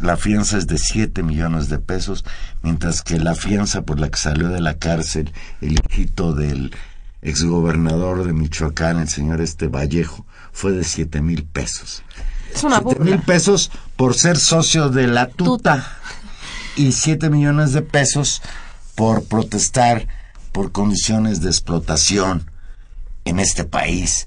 la fianza es de 7 millones de pesos, mientras que la fianza por la que salió de la cárcel el hijito del exgobernador de Michoacán, el señor este Vallejo, fue de 7 mil pesos. Es una 7 mil pesos por ser socio de la tuta, Tuta. y 7 millones de pesos por protestar por condiciones de explotación en este país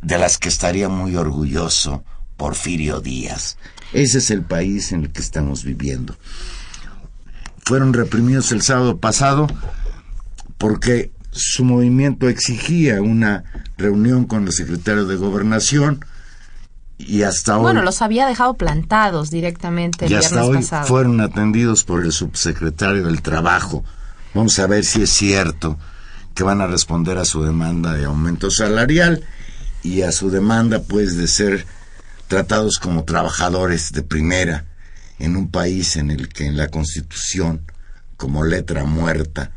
de las que estaría muy orgulloso Porfirio Díaz. Ese es el país en el que estamos viviendo. Fueron reprimidos el sábado pasado porque su movimiento exigía una reunión con el secretario de Gobernación y hasta hoy Bueno, los había dejado plantados directamente el y hasta hoy pasado. fueron atendidos por el subsecretario del Trabajo. Vamos a ver si es cierto que van a responder a su demanda de aumento salarial y a su demanda pues de ser tratados como trabajadores de primera en un país en el que en la Constitución como letra muerta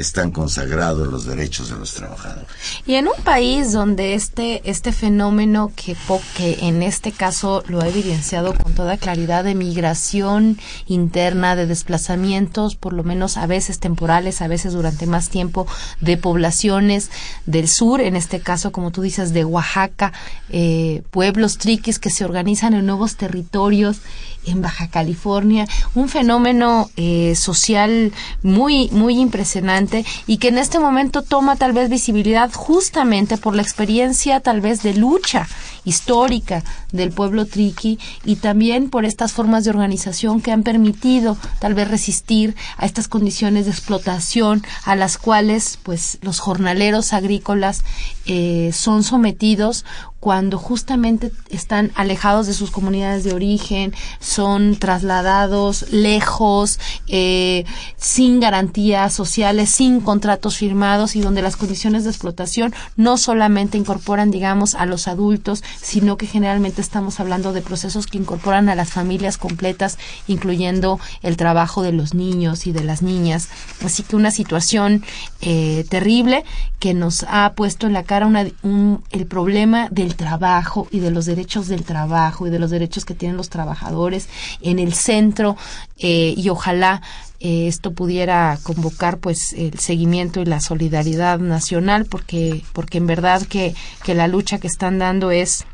están consagrados los derechos de los trabajadores. Y en un país donde este, este fenómeno que, que en este caso lo ha evidenciado con toda claridad de migración interna, de desplazamientos, por lo menos a veces temporales, a veces durante más tiempo, de poblaciones del sur, en este caso, como tú dices, de Oaxaca, eh, pueblos triquis que se organizan en nuevos territorios en Baja California, un fenómeno eh, social muy, muy impresionante y que en este momento toma tal vez visibilidad justamente por la experiencia tal vez de lucha histórica del pueblo triqui y también por estas formas de organización que han permitido tal vez resistir a estas condiciones de explotación a las cuales pues los jornaleros agrícolas eh, son sometidos cuando justamente están alejados de sus comunidades de origen, son trasladados lejos, eh, sin garantías sociales, sin contratos firmados y donde las condiciones de explotación no solamente incorporan, digamos, a los adultos, sino que generalmente estamos hablando de procesos que incorporan a las familias completas, incluyendo el trabajo de los niños y de las niñas. Así que una situación eh, terrible que nos ha puesto en la cara una- un- el problema del trabajo y de los derechos del trabajo y de los derechos que tienen los trabajadores en el centro eh, y ojalá eh, esto pudiera convocar pues el seguimiento y la solidaridad nacional porque porque en verdad que, que la lucha que están dando es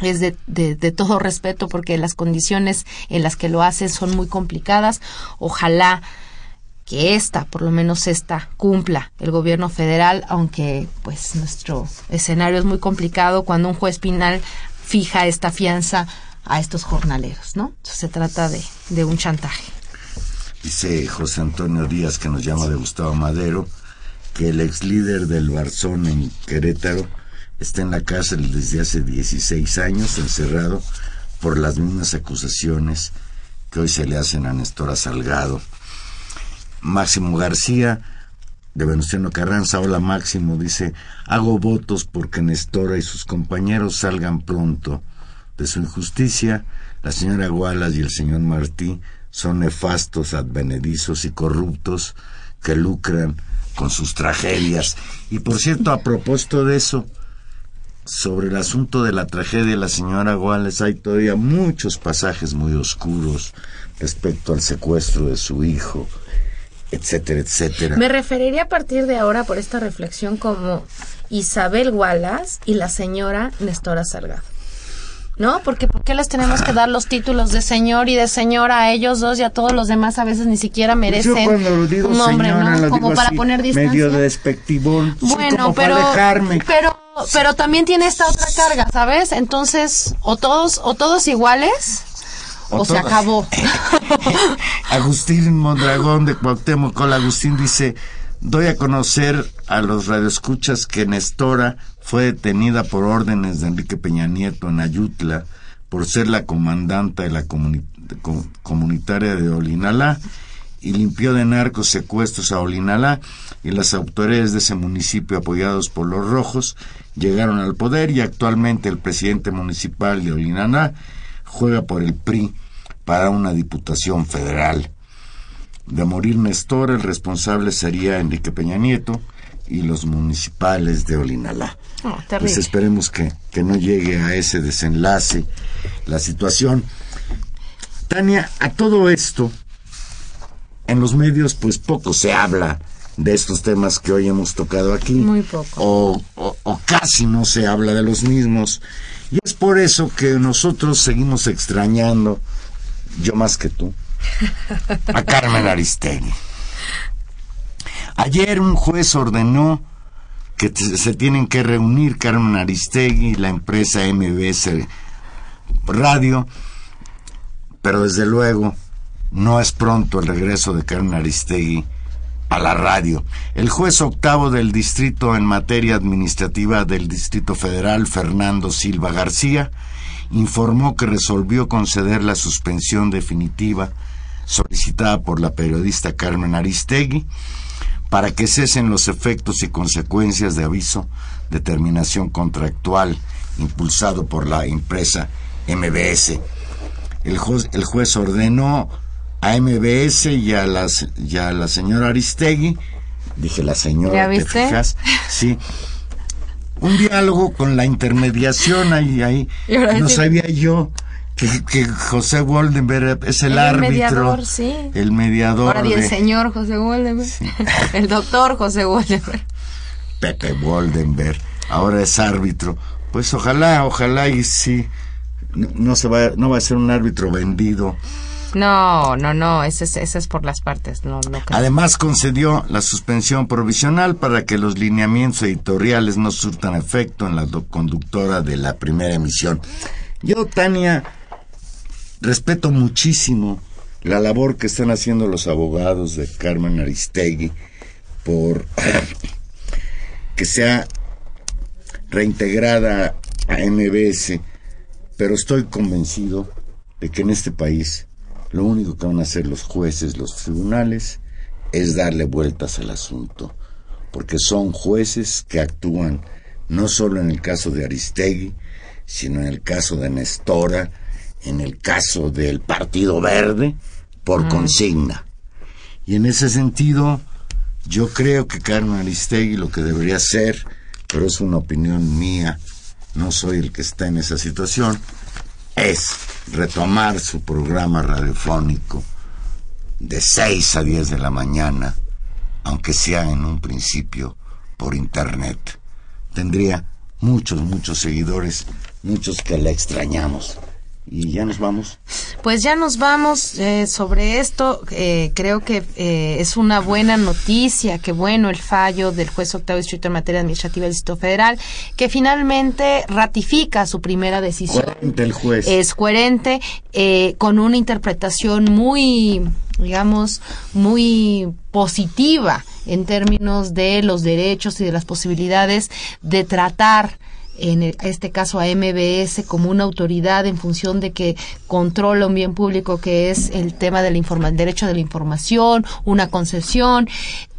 es de, de, de todo respeto porque las condiciones en las que lo hacen son muy complicadas. Ojalá que esta, por lo menos esta, cumpla el gobierno federal, aunque pues nuestro escenario es muy complicado cuando un juez penal fija esta fianza a estos jornaleros, ¿no? Se trata de, de un chantaje. Dice José Antonio Díaz, que nos llama de Gustavo Madero, que el ex líder del Barzón en Querétaro está en la cárcel desde hace 16 años, encerrado por las mismas acusaciones que hoy se le hacen a Nestora Salgado. Máximo García, de Venustiano Carranza, hola Máximo, dice, hago votos porque Nestora y sus compañeros salgan pronto de su injusticia. La señora Gualas y el señor Martí son nefastos, advenedizos y corruptos que lucran con sus tragedias. Y por cierto, a propósito de eso, sobre el asunto de la tragedia de la señora Guales hay todavía muchos pasajes muy oscuros respecto al secuestro de su hijo, etcétera, etcétera. Me referiría a partir de ahora por esta reflexión como Isabel Wallace y la señora Nestora Salgado. ¿No? Porque ¿por qué les tenemos que dar los títulos de señor y de señora a ellos dos y a todos los demás a veces ni siquiera merecen Yo cuando lo digo un nombre, señora, ¿no? lo Como digo para así, poner distancia. medio de despectivón, sí, Bueno, como pero, para dejarme. pero, pero también tiene esta otra carga, ¿sabes? Entonces, o todos, o todos iguales, o, O se acabó. Agustín Mondragón de Cuauhtémoc, Hola, Agustín dice, doy a conocer a los radioescuchas que Nestora fue detenida por órdenes de Enrique Peña Nieto en Ayutla por ser la comandante de la comuni- comunitaria de Olinalá y limpió de narcos secuestros a Olinalá y las autoridades de ese municipio apoyados por los rojos llegaron al poder y actualmente el presidente municipal de Olinalá juega por el PRI para una diputación federal. De morir Néstor, el responsable sería Enrique Peña Nieto y los municipales de Olinalá. Terrible. Pues esperemos que, que no llegue a ese desenlace la situación. Tania, a todo esto, en los medios pues poco se habla de estos temas que hoy hemos tocado aquí. Muy poco. O, o- o casi no se habla de los mismos. Y es por eso que nosotros seguimos extrañando, yo más que tú, a Carmen Aristegui. Ayer un juez ordenó que se tienen que reunir Carmen Aristegui y la empresa MBS Radio, pero desde luego no es pronto el regreso de Carmen Aristegui a la radio. El juez octavo del distrito en materia administrativa del Distrito Federal, Fernando Silva García, informó que resolvió conceder la suspensión definitiva solicitada por la periodista Carmen Aristegui para que cesen los efectos y consecuencias de aviso de terminación contractual impulsado por la empresa MBS. El juez, el juez ordenó a MBS y a, las, y a la señora Aristegui, dije la señora, ¿Ya ¿te fijas? Sí. Un diálogo con la intermediación ahí, ahí. No sabía yo que, que José Woldenberg es el, El árbitro. mediador, sí. El mediador Ahora de señor José Woldenberg. El doctor José Woldenberg. Pepe Woldenberg. Ahora es árbitro. Pues ojalá, ojalá y sí. No, no se va, no va a ser un árbitro vendido. No, no, no, ese es, ese es por las partes, no. Además concedió la suspensión provisional para que los lineamientos editoriales no surtan efecto en la conductora de la primera emisión. Yo, Tania, respeto muchísimo la labor que están haciendo los abogados de Carmen Aristegui por que sea reintegrada a MBS, pero estoy convencido de que en este país lo único que van a hacer los jueces, los tribunales, es darle vueltas al asunto, porque son jueces que actúan no solo en el caso de Aristegui, sino en el caso de Nestora, en el caso del Partido Verde, por consigna. Y en ese sentido, yo creo que Carmen Aristegui lo que debería hacer, pero es una opinión mía, no soy el que está en esa situación, es retomar su programa radiofónico de 6 a 10 de la mañana, aunque sea en un principio por internet. Tendría muchos, muchos seguidores, muchos que la extrañamos. Y ya nos vamos. Pues ya nos vamos eh, sobre esto. eh, creo que eh, es una buena noticia, que bueno el fallo del juez octavo distrito en materia administrativa del Distrito Federal, que finalmente ratifica su primera decisión. Coherente el juez. Es coherente, eh, con una interpretación muy, digamos, muy positiva en términos de los derechos y de las posibilidades de tratar en este caso a MBS como una autoridad en función de que controla un bien público que es el tema del derecho de la información, una concesión,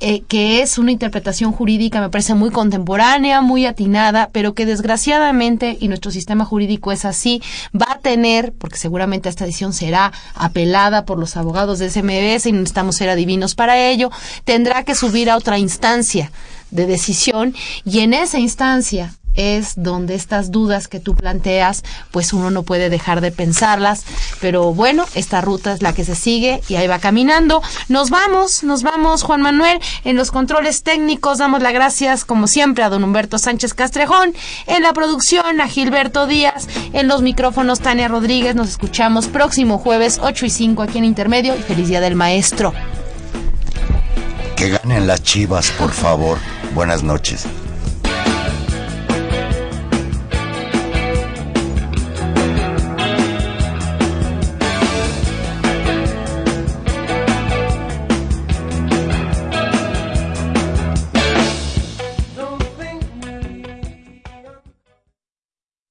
eh, que es una interpretación jurídica, me parece muy contemporánea, muy atinada, pero que desgraciadamente, y nuestro sistema jurídico es así, va a tener, porque seguramente esta decisión será apelada por los abogados de SMBS y necesitamos ser adivinos para ello, tendrá que subir a otra instancia de decisión y en esa instancia es donde estas dudas que tú planteas, pues uno no puede dejar de pensarlas, pero bueno, esta ruta es la que se sigue y ahí va caminando. Nos vamos, nos vamos, Juan Manuel, en los controles técnicos damos las gracias, como siempre, a don Humberto Sánchez Castrejón, en la producción a Gilberto Díaz, en los micrófonos Tania Rodríguez, nos escuchamos próximo jueves 8 y 5 aquí en Intermedio y feliz día del maestro. Que ganen las chivas, por favor. Buenas noches.